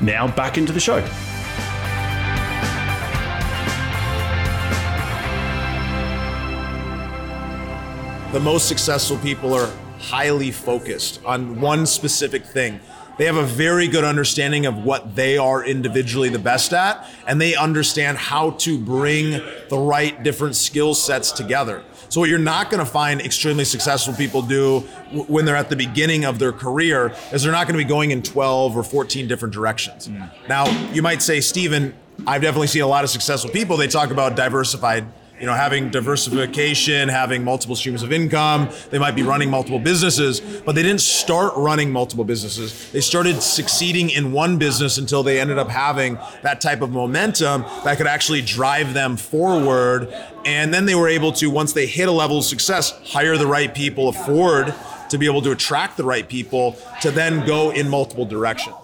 Now back into the show. The most successful people are highly focused on one specific thing. They have a very good understanding of what they are individually the best at, and they understand how to bring the right different skill sets together. So, what you're not going to find extremely successful people do w- when they're at the beginning of their career is they're not going to be going in 12 or 14 different directions. Mm. Now, you might say, Stephen, I've definitely seen a lot of successful people. They talk about diversified you know, having diversification, having multiple streams of income. They might be running multiple businesses, but they didn't start running multiple businesses. They started succeeding in one business until they ended up having that type of momentum that could actually drive them forward. And then they were able to, once they hit a level of success, hire the right people, afford to be able to attract the right people to then go in multiple directions.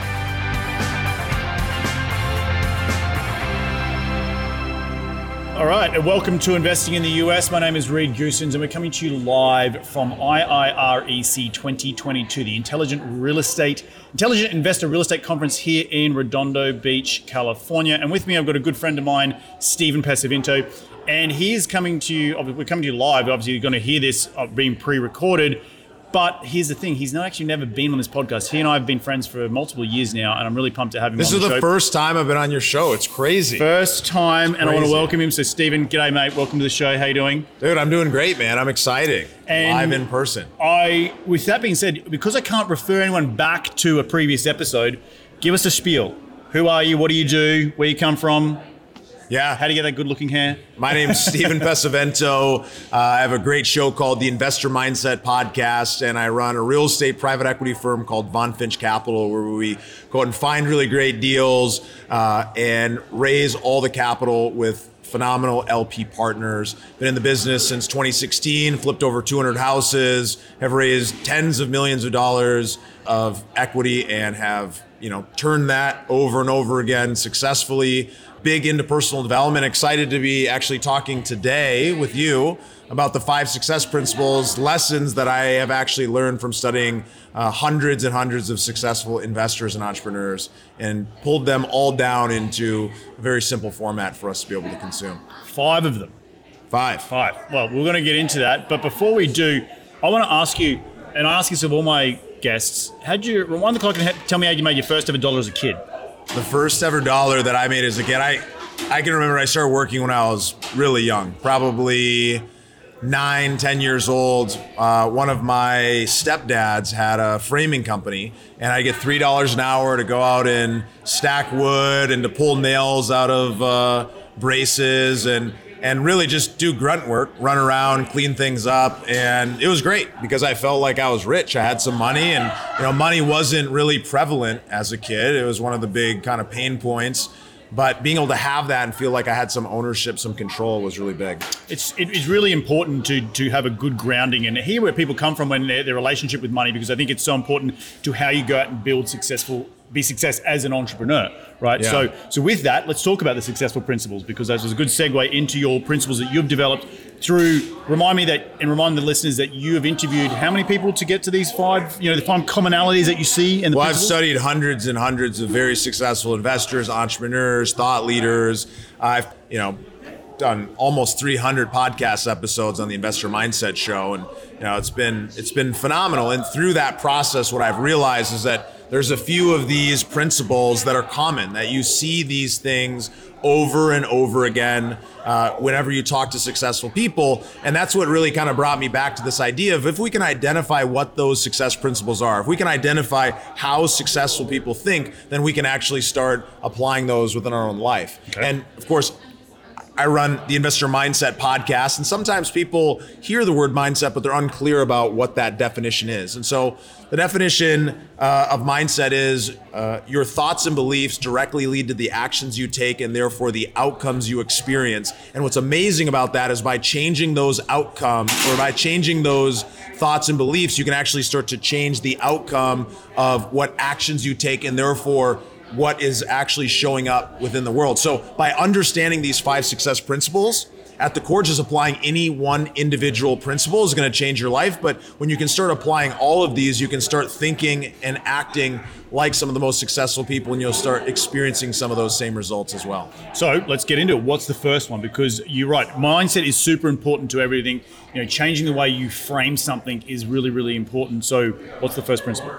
All right, and welcome to Investing in the US. My name is Reed Goossens, and we're coming to you live from IIREC 2022, the Intelligent Real Estate, Intelligent Investor Real Estate Conference here in Redondo Beach, California. And with me, I've got a good friend of mine, Stephen Pesavento, and he's coming to you. We're coming to you live. Obviously, you're going to hear this uh, being pre-recorded. But here's the thing: he's not actually never been on this podcast. He and I have been friends for multiple years now, and I'm really pumped to have him. This is the the first time I've been on your show. It's crazy. First time, and I want to welcome him. So, Stephen, g'day, mate. Welcome to the show. How you doing? Dude, I'm doing great, man. I'm excited. And- Live in person. I, with that being said, because I can't refer anyone back to a previous episode, give us a spiel. Who are you? What do you do? Where you come from? Yeah. How do you get that good-looking hair? My name's Stephen Pesavento. Uh, I have a great show called the Investor Mindset Podcast, and I run a real estate private equity firm called Von Finch Capital, where we go out and find really great deals uh, and raise all the capital with phenomenal LP partners. Been in the business since 2016, flipped over 200 houses, have raised tens of millions of dollars of equity, and have you know, turned that over and over again successfully. Big into personal development. Excited to be actually talking today with you about the five success principles, lessons that I have actually learned from studying uh, hundreds and hundreds of successful investors and entrepreneurs and pulled them all down into a very simple format for us to be able to consume. Five of them. Five. Five. Well, we're going to get into that. But before we do, I want to ask you, and I ask this of all my guests, how'd you rewind the clock and tell me how you made your first ever dollar as a kid? The first ever dollar that I made as a kid, I, I can remember I started working when I was really young, probably nine, ten years old, uh, one of my stepdads had a framing company, and I get three dollars an hour to go out and stack wood and to pull nails out of uh, braces and and really just do grunt work, run around, clean things up, and it was great because I felt like I was rich. I had some money, and you know, money wasn't really prevalent as a kid. It was one of the big kind of pain points but being able to have that and feel like I had some ownership, some control was really big. It's it's really important to to have a good grounding and hear where people come from when their, their relationship with money because I think it's so important to how you go out and build successful be success as an entrepreneur, right? Yeah. So, so with that, let's talk about the successful principles because that was a good segue into your principles that you've developed through. Remind me that, and remind the listeners that you have interviewed how many people to get to these five, you know, the five commonalities that you see in the. Well, principles? I've studied hundreds and hundreds of very successful investors, entrepreneurs, thought leaders. I've, you know, done almost 300 podcast episodes on the Investor Mindset Show, and you know, it's been it's been phenomenal. And through that process, what I've realized is that there's a few of these principles that are common that you see these things over and over again uh, whenever you talk to successful people and that's what really kind of brought me back to this idea of if we can identify what those success principles are if we can identify how successful people think then we can actually start applying those within our own life Okay. and of course I run the Investor Mindset podcast, and sometimes people hear the word mindset, but they're unclear about what that definition is. And so, the definition uh, of mindset is uh, your thoughts and beliefs directly lead to the actions you take, and therefore the outcomes you experience. And what's amazing about that is by changing those outcomes, or by changing those thoughts and beliefs, you can actually start to change the outcome of what actions you take, and therefore what is actually showing up within the world. So by understanding these five success principles, at the core, just applying any one individual principle is going to change your life. But when you can start applying all of these, you can start thinking and acting like some of the most successful people, and you'll start experiencing some of those same results as well. So let's get into it. What's the first one? Because you're right, mindset is super important to everything. You know, changing the way you frame something is really, really important. So, what's the first principle?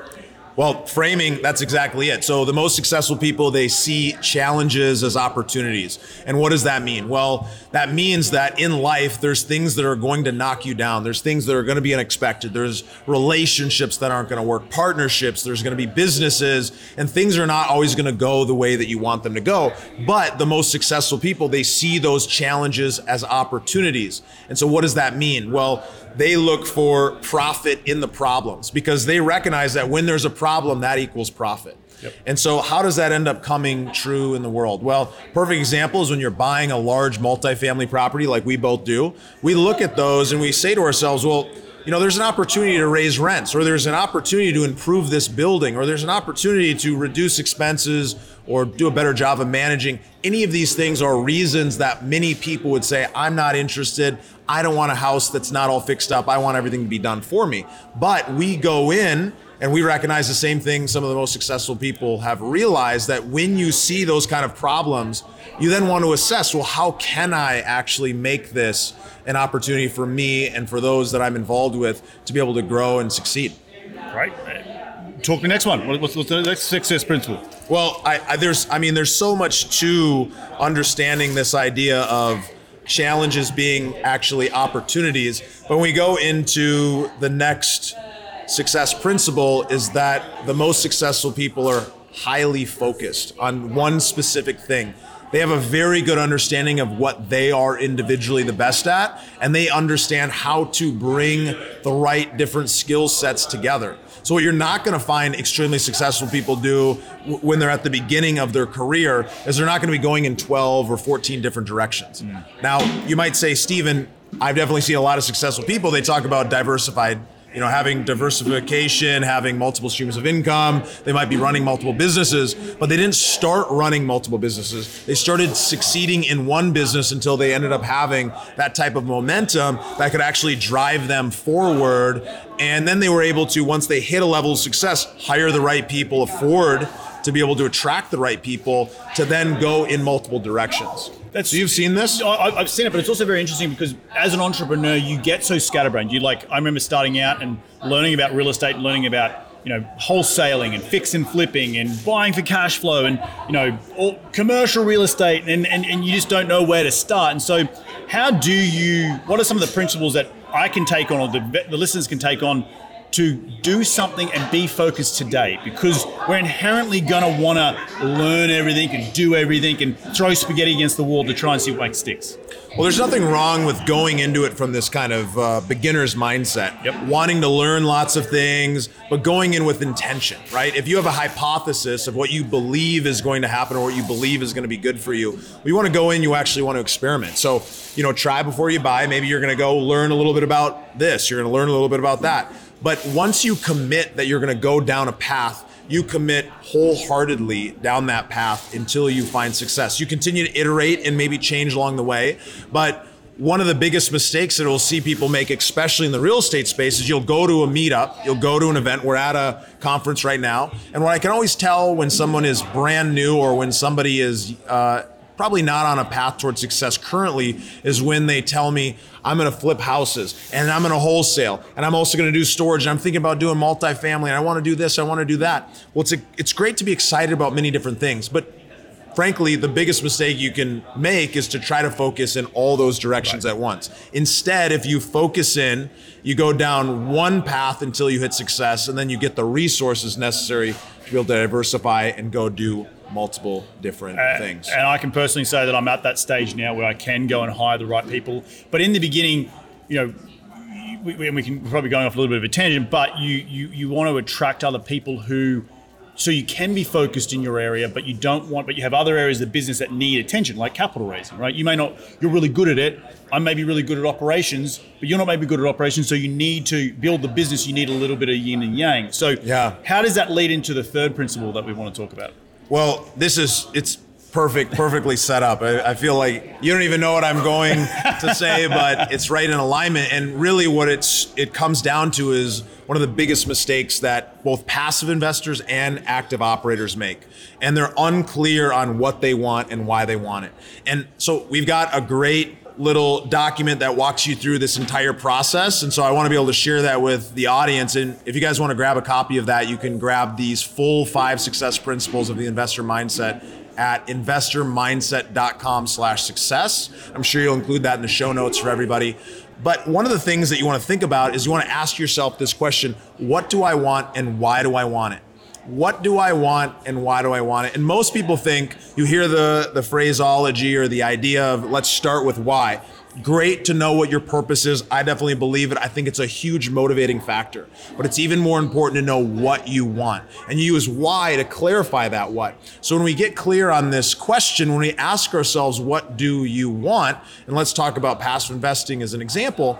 Well, framing, that's exactly it. So the most successful people, they see challenges as opportunities. And what does that mean? Well, that means that in life, there's things that are going to knock you down. There's things that are going to be unexpected. There's relationships that aren't going to work, partnerships, there's going to be businesses, and things are not always going to go the way that you want them to go. But the most successful people, they see those challenges as opportunities. And so what does that mean? Well, they look for profit in the problems because they recognize that when there's a problem, that equals profit. Yep. And so, how does that end up coming true in the world? Well, perfect example is when you're buying a large multifamily property like we both do. We look at those and we say to ourselves, well, you know, there's an opportunity to raise rents, or there's an opportunity to improve this building, or there's an opportunity to reduce expenses or do a better job of managing. Any of these things are reasons that many people would say, I'm not interested. I don't want a house that's not all fixed up. I want everything to be done for me. But we go in and we recognize the same thing some of the most successful people have realized that when you see those kind of problems, you then want to assess well, how can I actually make this an opportunity for me and for those that I'm involved with to be able to grow and succeed? Right. Talk the next one. What- What's, what's the next success principle? Well, I, I there's I mean there's so much to understanding this idea of challenges being actually opportunities. But when we go into the next success principle is that the most successful people are highly focused on one specific thing. They have a very good understanding of what they are individually the best at, and they understand how to bring the right different skill sets together. So, what you're not going to find extremely successful people do w- when they're at the beginning of their career is they're not going to be going in 12 or 14 different directions. Mm. Now, you might say, Stephen, I've definitely seen a lot of successful people. They talk about diversified you know, having diversification, having multiple streams of income. They might be running multiple businesses, but they didn't start running multiple businesses. They started succeeding in one business until they ended up having that type of momentum that could actually drive them forward. And then they were able to, once they hit a level of success, hire the right people, afford to be able to attract the right people to then go in multiple directions. That's, so you've seen this? I, have seen it, but it's also very interesting because as an entrepreneur, you get so scatterbrained. You like, I remember starting out and learning about real estate, and learning about you know wholesaling and fix and flipping and buying for cash flow and you know all, commercial real estate, and, and and you just don't know where to start. And so, how do you? What are some of the principles that I can take on, or the, the listeners can take on to do something and be focused today because we're inherently going to want to learn everything and do everything and throw spaghetti against the wall to try and see what sticks. Well, there's nothing wrong with going into it from this kind of uh, beginner's mindset, yep. wanting to learn lots of things, but going in with intention, right? If you have a hypothesis of what you believe is going to happen or what you believe is going to be good for you, you want to go in, you actually want to experiment. So, you know, try before you buy. Maybe you're going to go learn a little bit about this, you're going to learn a little bit about that but once you commit that you're going to go down a path, you commit wholeheartedly down that path until you find success. You continue to iterate and maybe change along the way, but one of the biggest mistakes that we'll see people make, especially in the real estate space, is you'll go to a meetup, you'll go to an event. We're at a conference right now, and what I can always tell when someone is brand new or when somebody is uh, probably not on a path towards success currently is when they tell me I'm going to flip houses and I'm going to wholesale and I'm also going to do storage and I'm thinking about doing multifamily and I want to do this, I want to do that. Well, it's a, it's great to be excited about many different things, but frankly, the biggest mistake you can make is to try to focus in all those directions right. at once. Instead, if you focus in, you go down one path until you hit success, and then you get the resources necessary to be able to diversify and go do multiple different uh, things. And I can personally say that I'm at that stage now where I can go and hire the right people. But in the beginning, you know, we, we can probably going off a little bit of a tangent, but you, you, you want to attract other people who so you can be focused in your area but you don't want but you have other areas of business that need attention like capital raising right? You may not you're really good at it. I may be really good at operations but you're not maybe good at operations so you need to build the business. You need a little bit of yin and yang. So yeah. how does that lead into the third principle that we want to talk about well, this is it's perfect, perfectly set up. I, I, feel like you don't even know what I'm going to say, but it's right in alignment. And really, what it's it comes down to is one of the biggest mistakes that both passive investors and active operators make, and they're unclear on what they want and why they want it. And so we've got a great little document that walks you through this entire process. And so I want to be able to share that with the audience. And if you guys want to grab a copy of that, you can grab these full five success principles of the investor mindset at investormindset.com slash success. I'm sure you'll include that in the show notes for everybody. But one of the things that you want to think about is you want to ask yourself this question, what do I want and why do I want it? What do I want and why do I want it? And most people think you hear the the phraseology or the idea of let's start with why. Great to know what your purpose is. I definitely believe it. I think it's a huge motivating factor. But it's even more important to know what you want. And you use why to clarify that what. So when we get clear on this question, when we ask ourselves, what do you want? And let's talk about passive investing as an example.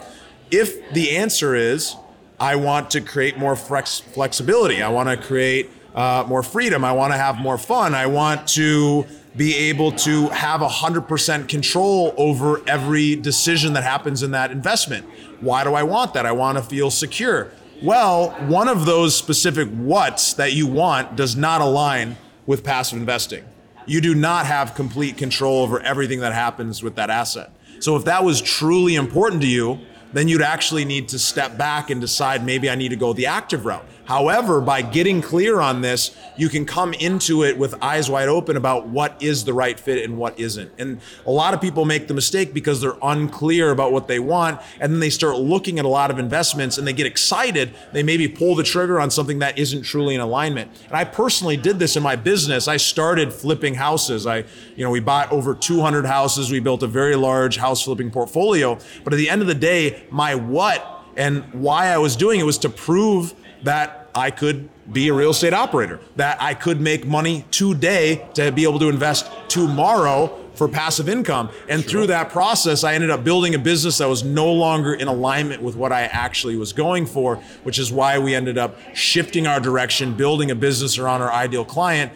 If the answer is, I want to create more flex- flexibility. I want to create uh, more freedom. I want to have more fun. I want to be able to have 100% control over every decision that happens in that investment. Why do I want that? I want to feel secure. Well, one of those specific what's that you want does not align with passive investing. You do not have complete control over everything that happens with that asset. So if that was truly important to you, then you'd actually need to step back and decide maybe I need to go the active route. However, by getting clear on this, you can come into it with eyes wide open about what is the right fit and what isn't. And a lot of people make the mistake because they're unclear about what they want. And then they start looking at a lot of investments and they get excited. They maybe pull the trigger on something that isn't truly in alignment. And I personally did this in my business. I started flipping houses. I, you know, we bought over 200 houses. We built a very large house flipping portfolio. But at the end of the day, my what and why I was doing it was to prove that I could be a real estate operator, that I could make money today to be able to invest tomorrow for passive income. And through that process, I ended up building a business that was no longer in alignment with what I actually was going for, which is why we ended up shifting our direction, building a business around our ideal client.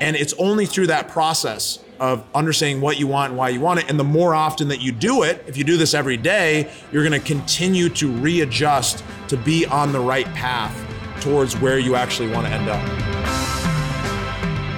And it's only through that process of understanding what you want and why you want it. And the more often that you do it, if you do this every day, you're going to continue to readjust to be on the right path towards where you actually want to end up.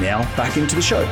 Now, back into the show.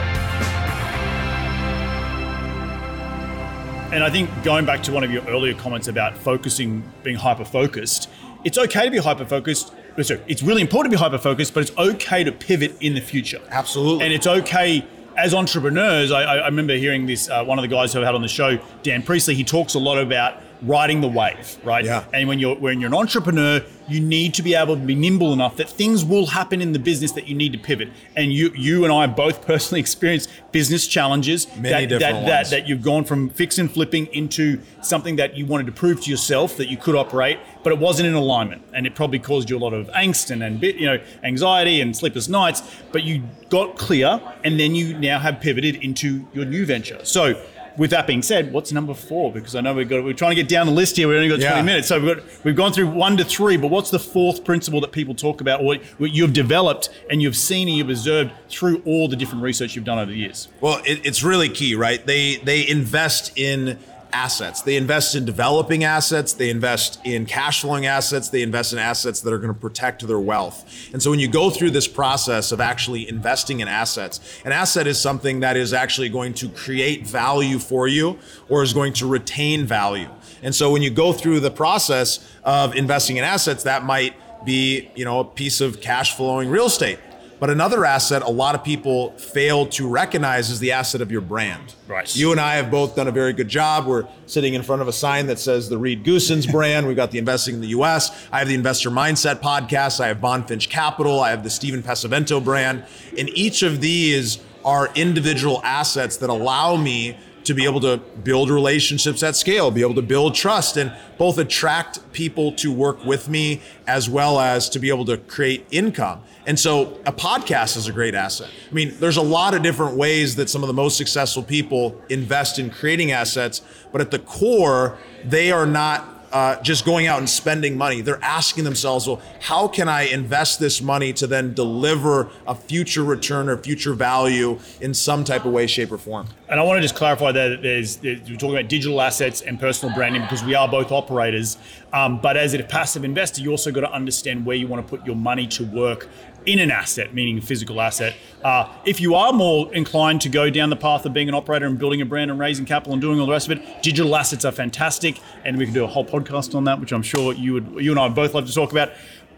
And I think going back to one of your earlier comments about focusing, being hyper focused, it's okay to be hyper focused. It's really important to be hyper focused, but it's okay to pivot in the future. Absolutely. And it's okay as entrepreneurs. I, I remember hearing this, uh, one of the guys who I had on the show, Dan Priestley, he talks a lot about riding the wave, right? Yeah. And when you're when you're an entrepreneur, you need to be able to be nimble enough that things will happen in the business that you need to pivot. And you you and I both personally experienced business challenges Many that different that, that ones. that you've gone from fix and flipping into something that you wanted to prove to yourself that you could operate, but it wasn't in alignment, and it probably caused you a lot of angst and and bit- you know anxiety and sleepless nights. But you got clear, and then you now have pivoted into your new venture. So with that being said, what's number four? Because I know we've got we're trying to get down the list here. We've only got Yeah. twenty minutes, so we've got we've gone through one to three. But what's the fourth principle that people talk about, or what you've developed and you've seen and you've observed through all the different research you've done over the years? Well, it, it's really key, right? They they invest in assets. They invest in developing assets. They invest in cash flowing assets. They invest in assets that are going to protect their wealth. And so when you go through this process of actually investing in assets, an asset is something that is actually going to create value for you or is going to retain value. And so when you go through the process of investing in assets, that might be, you know, a piece of cash flowing real estate. But another asset a lot of people fail to recognize is the asset of your brand. Right. You and I have both done a very good job. We're sitting in front of a sign that says the Reed Goossens brand. We've got the Investing in the US. I have the Investor Mindset podcast. I have Von Finch Capital. I have the Stephen Pesavento brand. And each of these are individual assets that allow me to be able to build relationships at scale, be able to build trust, and both attract people to work with me as well as to be able to create income. And so a podcast is a great asset. I mean, there's a lot of different ways that some of the most successful people invest in creating assets, but at the core, they are not uh, just going out and spending money. They're asking themselves, well, how can I invest this money to then deliver a future return or future value in some type of way, shape, or form? And I want to just clarify that there's, we're talking about digital assets and personal branding because we are both operators. Um, but as a passive investor, you also got to understand where you want to put your money to work in an asset, meaning a physical asset. Uh, if you are more inclined to go down the path of being an operator and building a brand and raising capital and doing all the rest of it, digital assets are fantastic, and we can do a whole podcast on that, which I'm sure you would, you and I would both love to talk about.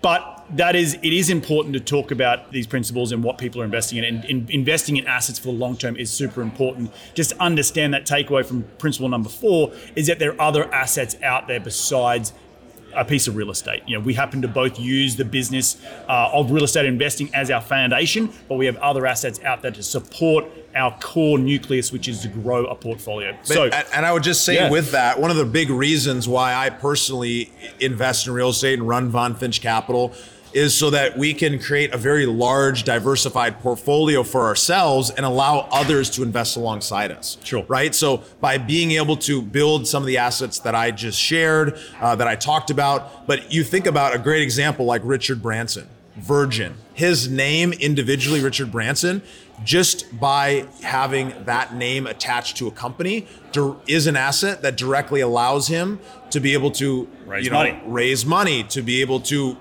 But that is, it is important to talk about these principles and what people are investing in. And, in investing in assets for the long term is super important. Just understand that takeaway from principle number four is that there are other assets out there besides a piece of real estate. You know, we happen to both use the business uh, of real estate investing as our foundation, but we have other assets out there to support our core nucleus, which is to grow a portfolio. But- so, and, I would just say Yeah. with that, one of the big reasons why I personally invest in real estate and run Von Finch Capital is so that we can create a very large, diversified portfolio for ourselves and allow others to invest alongside us. Sure. Right. So by being able to build some of the assets that I just shared, uh, that I talked about, but you think about a great example like Richard Branson. Virgin. His name individually, Richard Branson, just by having that name attached to a company, is an asset that directly allows him to be able to Raise you know, money. raise money, to be able to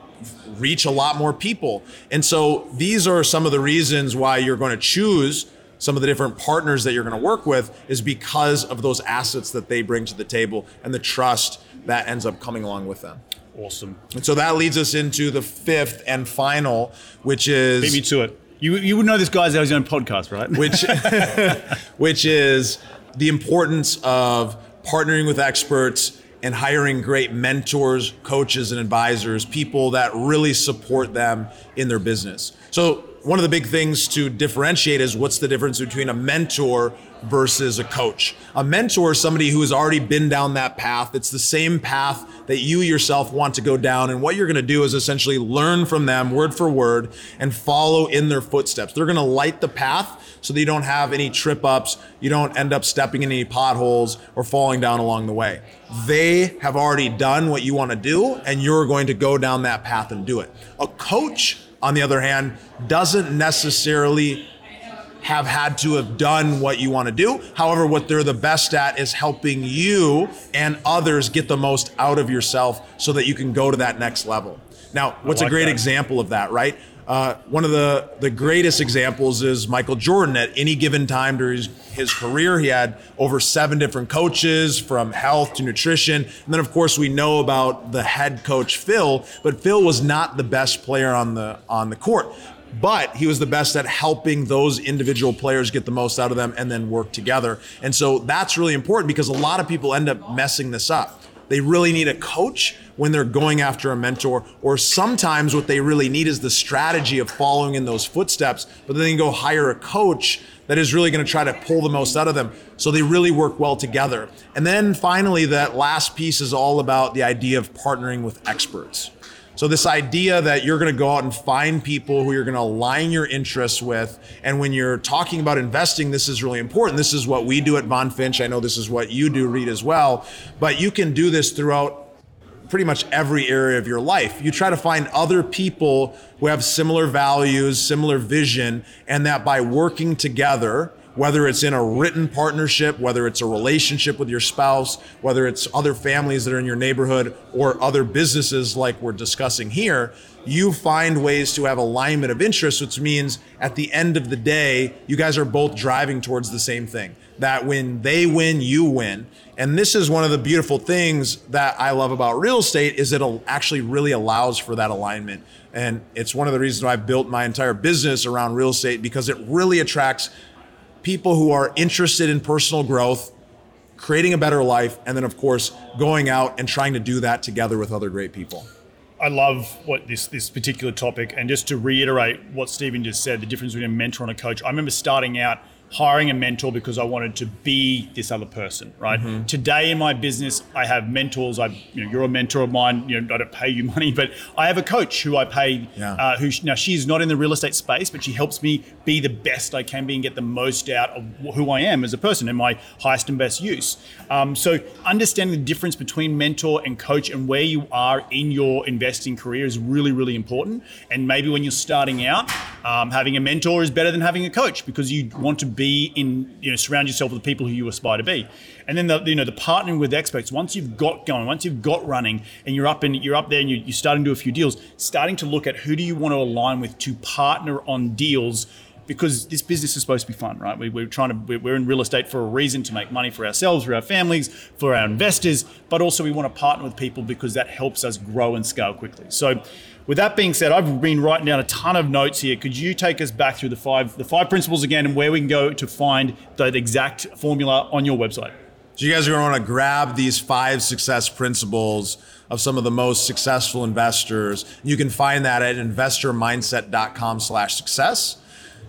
reach a lot more people. And so these are some of the reasons why you're going to choose some of the different partners that you're going to work with is because of those assets that they bring to the table and the trust that ends up coming along with them. awesome. And so that leads us into the fifth and final, which is Beat me to it. You, you would know this guy's his own podcast, right? which which is the importance of partnering with experts and hiring great mentors, coaches, and advisors, people that really support them in their business. So, one of the big things to differentiate is what's the difference between a mentor versus a coach. A mentor is somebody who has already been down that path. It's the same path that you yourself want to go down. And what you're going to do is essentially learn from them word for word and follow in their footsteps. They're going to light the path so that you don't have any trip ups, you don't end up stepping in any potholes or falling down along the way. They have already done what you want to do, and you're going to go down that path and do it. A coach, on the other hand, doesn't necessarily have had to have done what you want to do. However, what they're the best at is helping you and others get the most out of yourself so that you can go to that next level. Now, what's like a great that. example of that, right? Uh, one of the, the greatest examples is Michael Jordan. At any given time during his, his career, he had over seven different coaches from health to nutrition. And then, of course, we know about the head coach, Phil, but Phil was not the best player on the, on the court but he was the best at helping those individual players get the most out of them and then work together. And so that's really important because a lot of people end up messing this up. They really need a coach when they're going after a mentor, or sometimes what they really need is the strategy of following in those footsteps, but then they can go hire a coach that is really going to try to pull the most out of them. So they really work well together. And then finally, that last piece is all about the idea of partnering with experts. So this idea that you're going to go out and find people who you're going to align your interests with, and when you're talking about investing, this is really important. This is what we do at Von Finch. I know this is what you do, Reed, as well. But you can do this throughout pretty much every area of your life. You try to find other people who have similar values, similar vision, and that by working together whether it's in a written partnership, whether it's a relationship with your spouse, whether it's other families that are in your neighborhood or other businesses like we're discussing here, you find ways to have alignment of interest, which means at the end of the day, you guys are both driving towards the same thing. That when they win, you win. And this is one of the beautiful things that I love about real estate is it actually really allows for that alignment. And it's one of the reasons why I built my entire business around real estate because it really attracts people who are interested in personal growth, creating a better life, and then, of course, going out and trying to do that together with other great people. I love what this this particular topic, and just to reiterate what Stephen just said, the difference between a mentor and a coach. I remember starting out hiring a mentor because I wanted to be this other person, right? Mm-hmm. Today in my business, I have mentors. I, you know, you're a mentor of mine. You know, I don't pay you money, but I have a coach who I pay. Yeah. Uh, who now she's not in the real estate space, but she helps me be the best I can be and get the most out of who I am as a person and my highest and best use. Um, so understanding the difference between mentor and coach and where you are in your investing career is really, really important. And maybe when you're starting out, um, having a mentor is better than having a coach because you want to be in, you know, surround yourself with the people who you aspire to be. And then the, you know, the partnering with experts. Once you've got going, once you've got running, and you're up and you're up there, and you, you're starting to do a few deals, starting to look at who do you want to align with to partner on deals because this business is supposed to be fun, right? We, are trying to, we're in real estate for a reason to make money for ourselves, for our families, for our investors, but also we want to partner with people because that helps us grow and scale quickly. So, with that being said, I've been writing down a ton of notes here. Could you take us back through the five the five principles again and where we can go to find that exact formula on your website? So you guys are going to want to grab these five success principles of some of the most successful investors. You can find that at investormindset.com slash success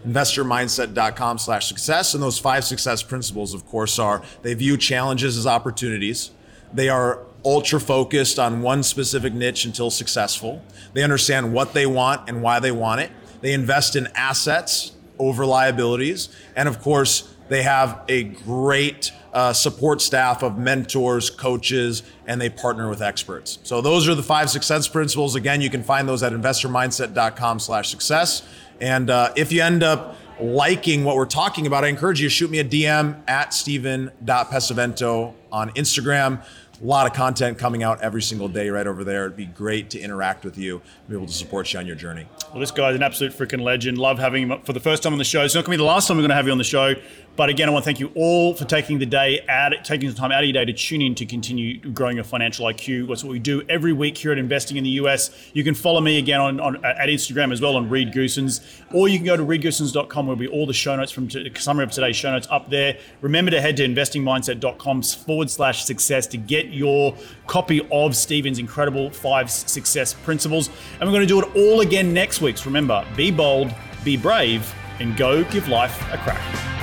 investormindset.com slash success. And those five success principles, of course, are they view challenges as opportunities. They are ultra focused on one specific niche until successful. They understand what they want and why they want it. They invest in assets over liabilities. And of course, they have a great uh, support staff of mentors, coaches, and they partner with experts. So those are the five success principles. Again, you can find those at investormindset.com slash success. And uh, if you end up liking what we're talking about, I encourage you to shoot me a DM at steven.pesavento on Instagram a lot of content coming out every single day right over there. It'd be great to interact with you, be able to support you on your journey. Well, this guy's an absolute freaking legend. Love having him for the first time on the show. It's not going to be the last time we're going to have you on the show, But again, I want to thank you all for taking the day out, taking the time out of your day to tune in to continue growing your financial IQ. That's what we do every week here at Investing in the US. You can follow me again on, on at Instagram as well on Reed Goossens, or you can go to reedgoossens.com where will be all the show notes from t- summary of today's show notes up there. Remember to head to investingmindset.com forward slash success to get your copy of Stephen's incredible five success principles. And we're going to do it all again next week. So remember, be bold, be brave, and go give life a crack.